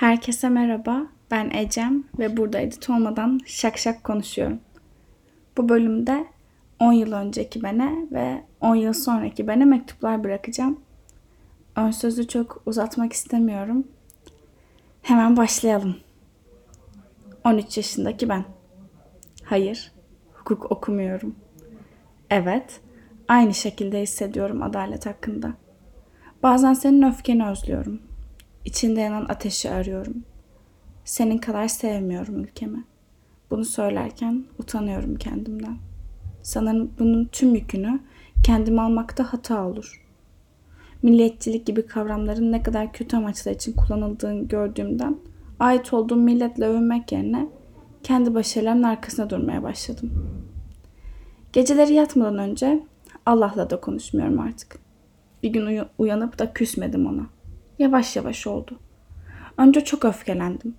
Herkese merhaba, ben Ecem ve burada edit olmadan şak şak konuşuyorum. Bu bölümde 10 yıl önceki bene ve 10 yıl sonraki bene mektuplar bırakacağım. Ön sözü çok uzatmak istemiyorum. Hemen başlayalım. 13 yaşındaki ben. Hayır, hukuk okumuyorum. Evet, aynı şekilde hissediyorum adalet hakkında. Bazen senin öfkeni özlüyorum. İçinde yanan ateşi arıyorum. Senin kadar sevmiyorum ülkemi. Bunu söylerken utanıyorum kendimden. Sanırım bunun tüm yükünü kendim almakta hata olur. Milliyetçilik gibi kavramların ne kadar kötü amaçlar için kullanıldığını gördüğümden ait olduğum milletle övünmek yerine kendi başarılarımın arkasına durmaya başladım. Geceleri yatmadan önce Allah'la da konuşmuyorum artık. Bir gün uyanıp da küsmedim ona. Yavaş yavaş oldu. Önce çok öfkelendim.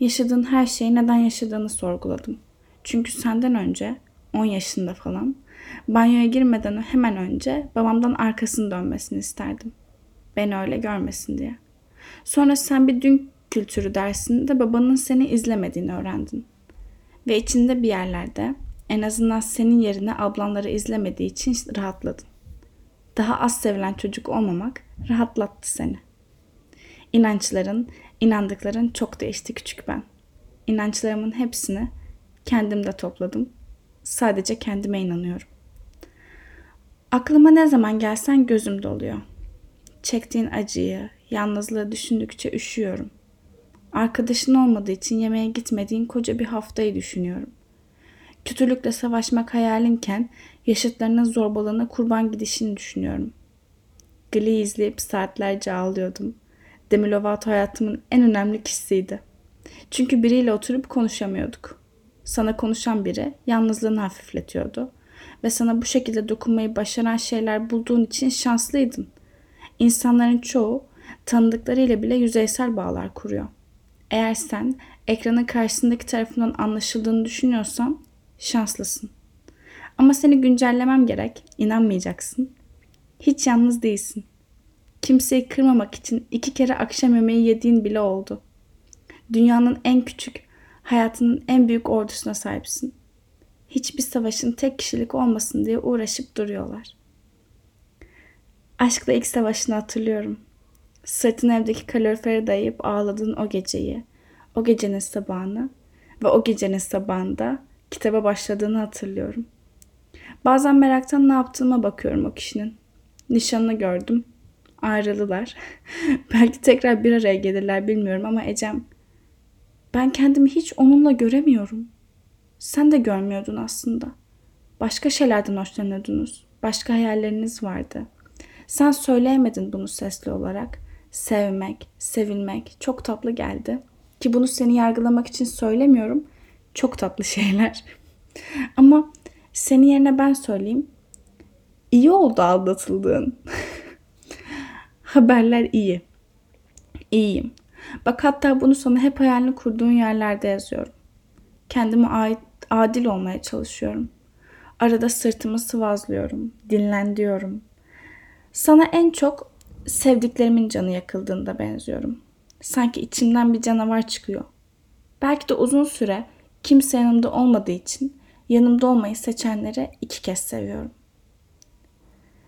Yaşadığın her şeyi neden yaşadığını sorguladım. Çünkü senden önce 10 yaşında falan banyoya girmeden hemen önce babamdan arkasını dönmesini isterdim. Beni öyle görmesin diye. Sonra sen bir dün kültürü dersinde babanın seni izlemediğini öğrendin. Ve içinde bir yerlerde en azından senin yerine ablanları izlemediği için rahatladın. Daha az sevilen çocuk olmamak rahatlattı seni. İnançların, inandıkların çok değişti küçük ben. İnançlarımın hepsini kendimde topladım. Sadece kendime inanıyorum. Aklıma ne zaman gelsen gözüm doluyor. Çektiğin acıyı, yalnızlığı düşündükçe üşüyorum. Arkadaşın olmadığı için yemeğe gitmediğin koca bir haftayı düşünüyorum. Kötülükle savaşmak hayalinken yaşıtlarının zorbalığına kurban gidişini düşünüyorum. Glee izleyip saatlerce ağlıyordum. Demi Lovato hayatımın en önemli kişisiydi. Çünkü biriyle oturup konuşamıyorduk. Sana konuşan biri yalnızlığını hafifletiyordu ve sana bu şekilde dokunmayı başaran şeyler bulduğun için şanslıydın. İnsanların çoğu tanıdıklarıyla bile yüzeysel bağlar kuruyor. Eğer sen ekranın karşısındaki tarafından anlaşıldığını düşünüyorsan şanslısın. Ama seni güncellemem gerek. İnanmayacaksın. Hiç yalnız değilsin. Kimseyi kırmamak için iki kere akşam yemeği yediğin bile oldu. Dünyanın en küçük, hayatının en büyük ordusuna sahipsin. Hiçbir savaşın tek kişilik olmasın diye uğraşıp duruyorlar. Aşkla ilk savaşını hatırlıyorum. Sırtın evdeki kalorifere dayayıp ağladığın o geceyi, o gecenin sabahını ve o gecenin sabahında kitaba başladığını hatırlıyorum. Bazen meraktan ne yaptığıma bakıyorum o kişinin. Nişanını gördüm ayrıldılar. Belki tekrar bir araya gelirler bilmiyorum ama Ecem ben kendimi hiç onunla göremiyorum. Sen de görmüyordun aslında. Başka şeylerden hoşlanıyordunuz. Başka hayalleriniz vardı. Sen söyleyemedin bunu sesli olarak. Sevmek, sevilmek çok tatlı geldi. Ki bunu seni yargılamak için söylemiyorum. Çok tatlı şeyler. Ama senin yerine ben söyleyeyim. İyi oldu aldatıldığın. Haberler iyi. İyiyim. Bak hatta bunu sana hep hayalini kurduğun yerlerde yazıyorum. Kendime ait adil olmaya çalışıyorum. Arada sırtımı sıvazlıyorum, dinlen diyorum. Sana en çok sevdiklerimin canı yakıldığında benziyorum. Sanki içimden bir canavar çıkıyor. Belki de uzun süre kimse yanımda olmadığı için yanımda olmayı seçenleri iki kez seviyorum.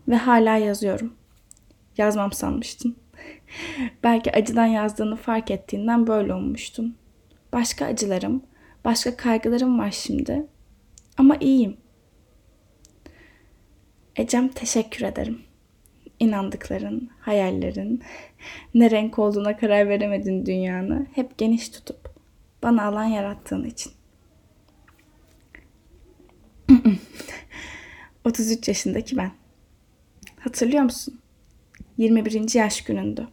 Ve hala yazıyorum yazmam sanmıştın. Belki acıdan yazdığını fark ettiğinden böyle olmuştun. Başka acılarım, başka kaygılarım var şimdi. Ama iyiyim. Ecem teşekkür ederim. İnandıkların, hayallerin, ne renk olduğuna karar veremedin dünyanı hep geniş tutup bana alan yarattığın için. 33 yaşındaki ben. Hatırlıyor musun? 21. yaş günündü.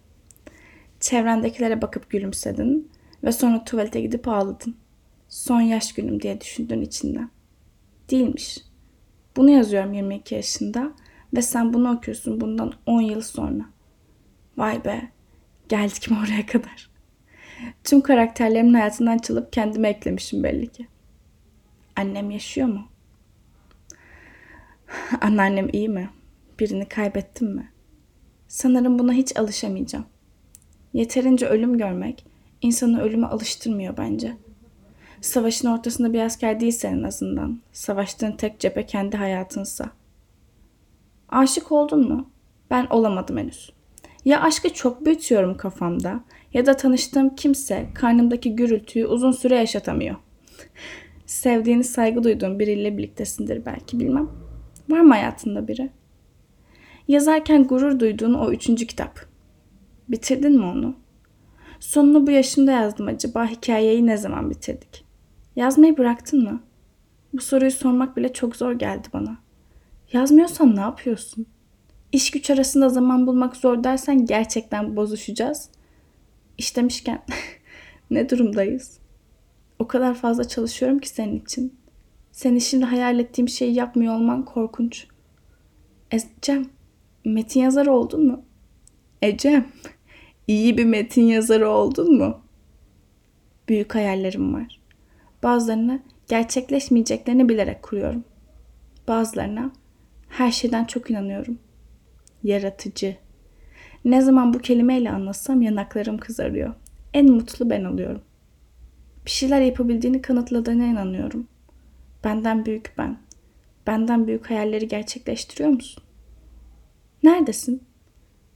Çevrendekilere bakıp gülümsedin ve sonra tuvalete gidip ağladın. Son yaş günüm diye düşündün içinden. Değilmiş. Bunu yazıyorum 22 yaşında ve sen bunu okuyorsun bundan 10 yıl sonra. Vay be, geldik mi oraya kadar? Tüm karakterlerimin hayatından çalıp kendime eklemişim belli ki. Annem yaşıyor mu? Anneannem iyi mi? Birini kaybettim mi? Sanırım buna hiç alışamayacağım. Yeterince ölüm görmek insanı ölüme alıştırmıyor bence. Savaşın ortasında bir asker değilsen en azından. Savaştığın tek cephe kendi hayatınsa. Aşık oldun mu? Ben olamadım henüz. Ya aşkı çok büyütüyorum kafamda ya da tanıştığım kimse karnımdaki gürültüyü uzun süre yaşatamıyor. Sevdiğini saygı duyduğun biriyle birliktesindir belki bilmem. Var mı hayatında biri? Yazarken gurur duyduğun o üçüncü kitap. Bitirdin mi onu? Sonunu bu yaşımda yazdım acaba hikayeyi ne zaman bitirdik? Yazmayı bıraktın mı? Bu soruyu sormak bile çok zor geldi bana. Yazmıyorsan ne yapıyorsun? İş güç arasında zaman bulmak zor dersen gerçekten bozuşacağız. İş demişken ne durumdayız? O kadar fazla çalışıyorum ki senin için. Senin şimdi hayal ettiğim şeyi yapmıyor olman korkunç. Ecem, metin yazarı oldun mu? Ecem, iyi bir metin yazarı oldun mu? Büyük hayallerim var. Bazılarını gerçekleşmeyeceklerini bilerek kuruyorum. Bazılarına her şeyden çok inanıyorum. Yaratıcı. Ne zaman bu kelimeyle anlatsam yanaklarım kızarıyor. En mutlu ben oluyorum. Bir şeyler yapabildiğini kanıtladığına inanıyorum. Benden büyük ben. Benden büyük hayalleri gerçekleştiriyor musun? Neredesin?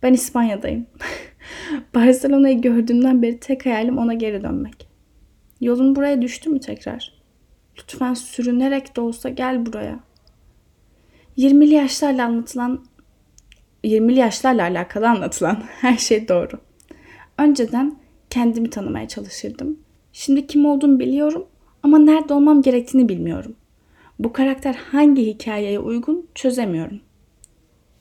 Ben İspanya'dayım. Barcelona'yı gördüğümden beri tek hayalim ona geri dönmek. Yolun buraya düştü mü tekrar? Lütfen sürünerek de olsa gel buraya. 20'li yaşlarla anlatılan 20'li yaşlarla alakalı anlatılan her şey doğru. Önceden kendimi tanımaya çalışırdım. Şimdi kim olduğumu biliyorum ama nerede olmam gerektiğini bilmiyorum. Bu karakter hangi hikayeye uygun çözemiyorum.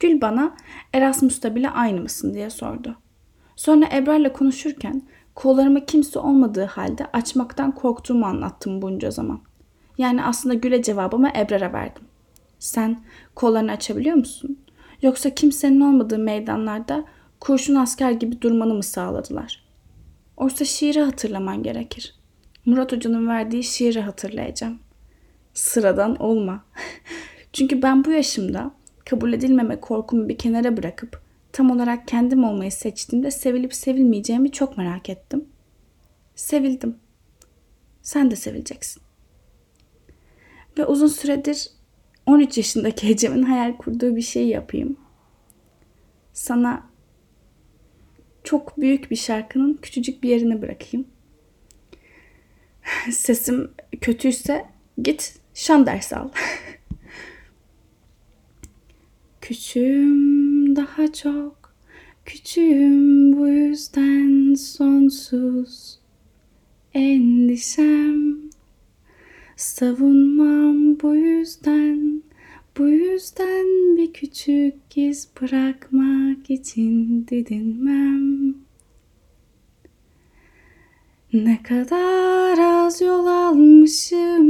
Gül bana Erasmus'ta bile aynı mısın diye sordu. Sonra Ebrar'la konuşurken kollarıma kimse olmadığı halde açmaktan korktuğumu anlattım bunca zaman. Yani aslında Gül'e cevabımı Ebrar'a verdim. Sen kollarını açabiliyor musun? Yoksa kimsenin olmadığı meydanlarda kurşun asker gibi durmanı mı sağladılar? Oysa şiiri hatırlaman gerekir. Murat Hoca'nın verdiği şiiri hatırlayacağım. Sıradan olma. Çünkü ben bu yaşımda kabul edilmeme korkumu bir kenara bırakıp tam olarak kendim olmayı seçtiğimde sevilip sevilmeyeceğimi çok merak ettim. Sevildim. Sen de sevileceksin. Ve uzun süredir 13 yaşındaki Ecem'in hayal kurduğu bir şey yapayım. Sana çok büyük bir şarkının küçücük bir yerine bırakayım. Sesim kötüyse git şan dersi al. Küçüğüm daha çok, küçüğüm bu yüzden sonsuz endişem. Savunmam bu yüzden, bu yüzden bir küçük iz bırakmak için didinmem. Ne kadar az yol almışım,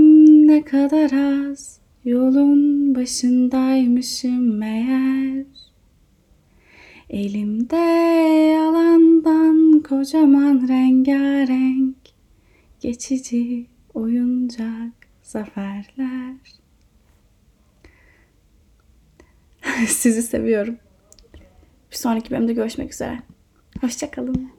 ne kadar az yolun başındaymışım meğer. Elimde yalandan kocaman rengarenk geçici oyuncak zaferler. Sizi seviyorum. Bir sonraki bölümde görüşmek üzere. Hoşçakalın.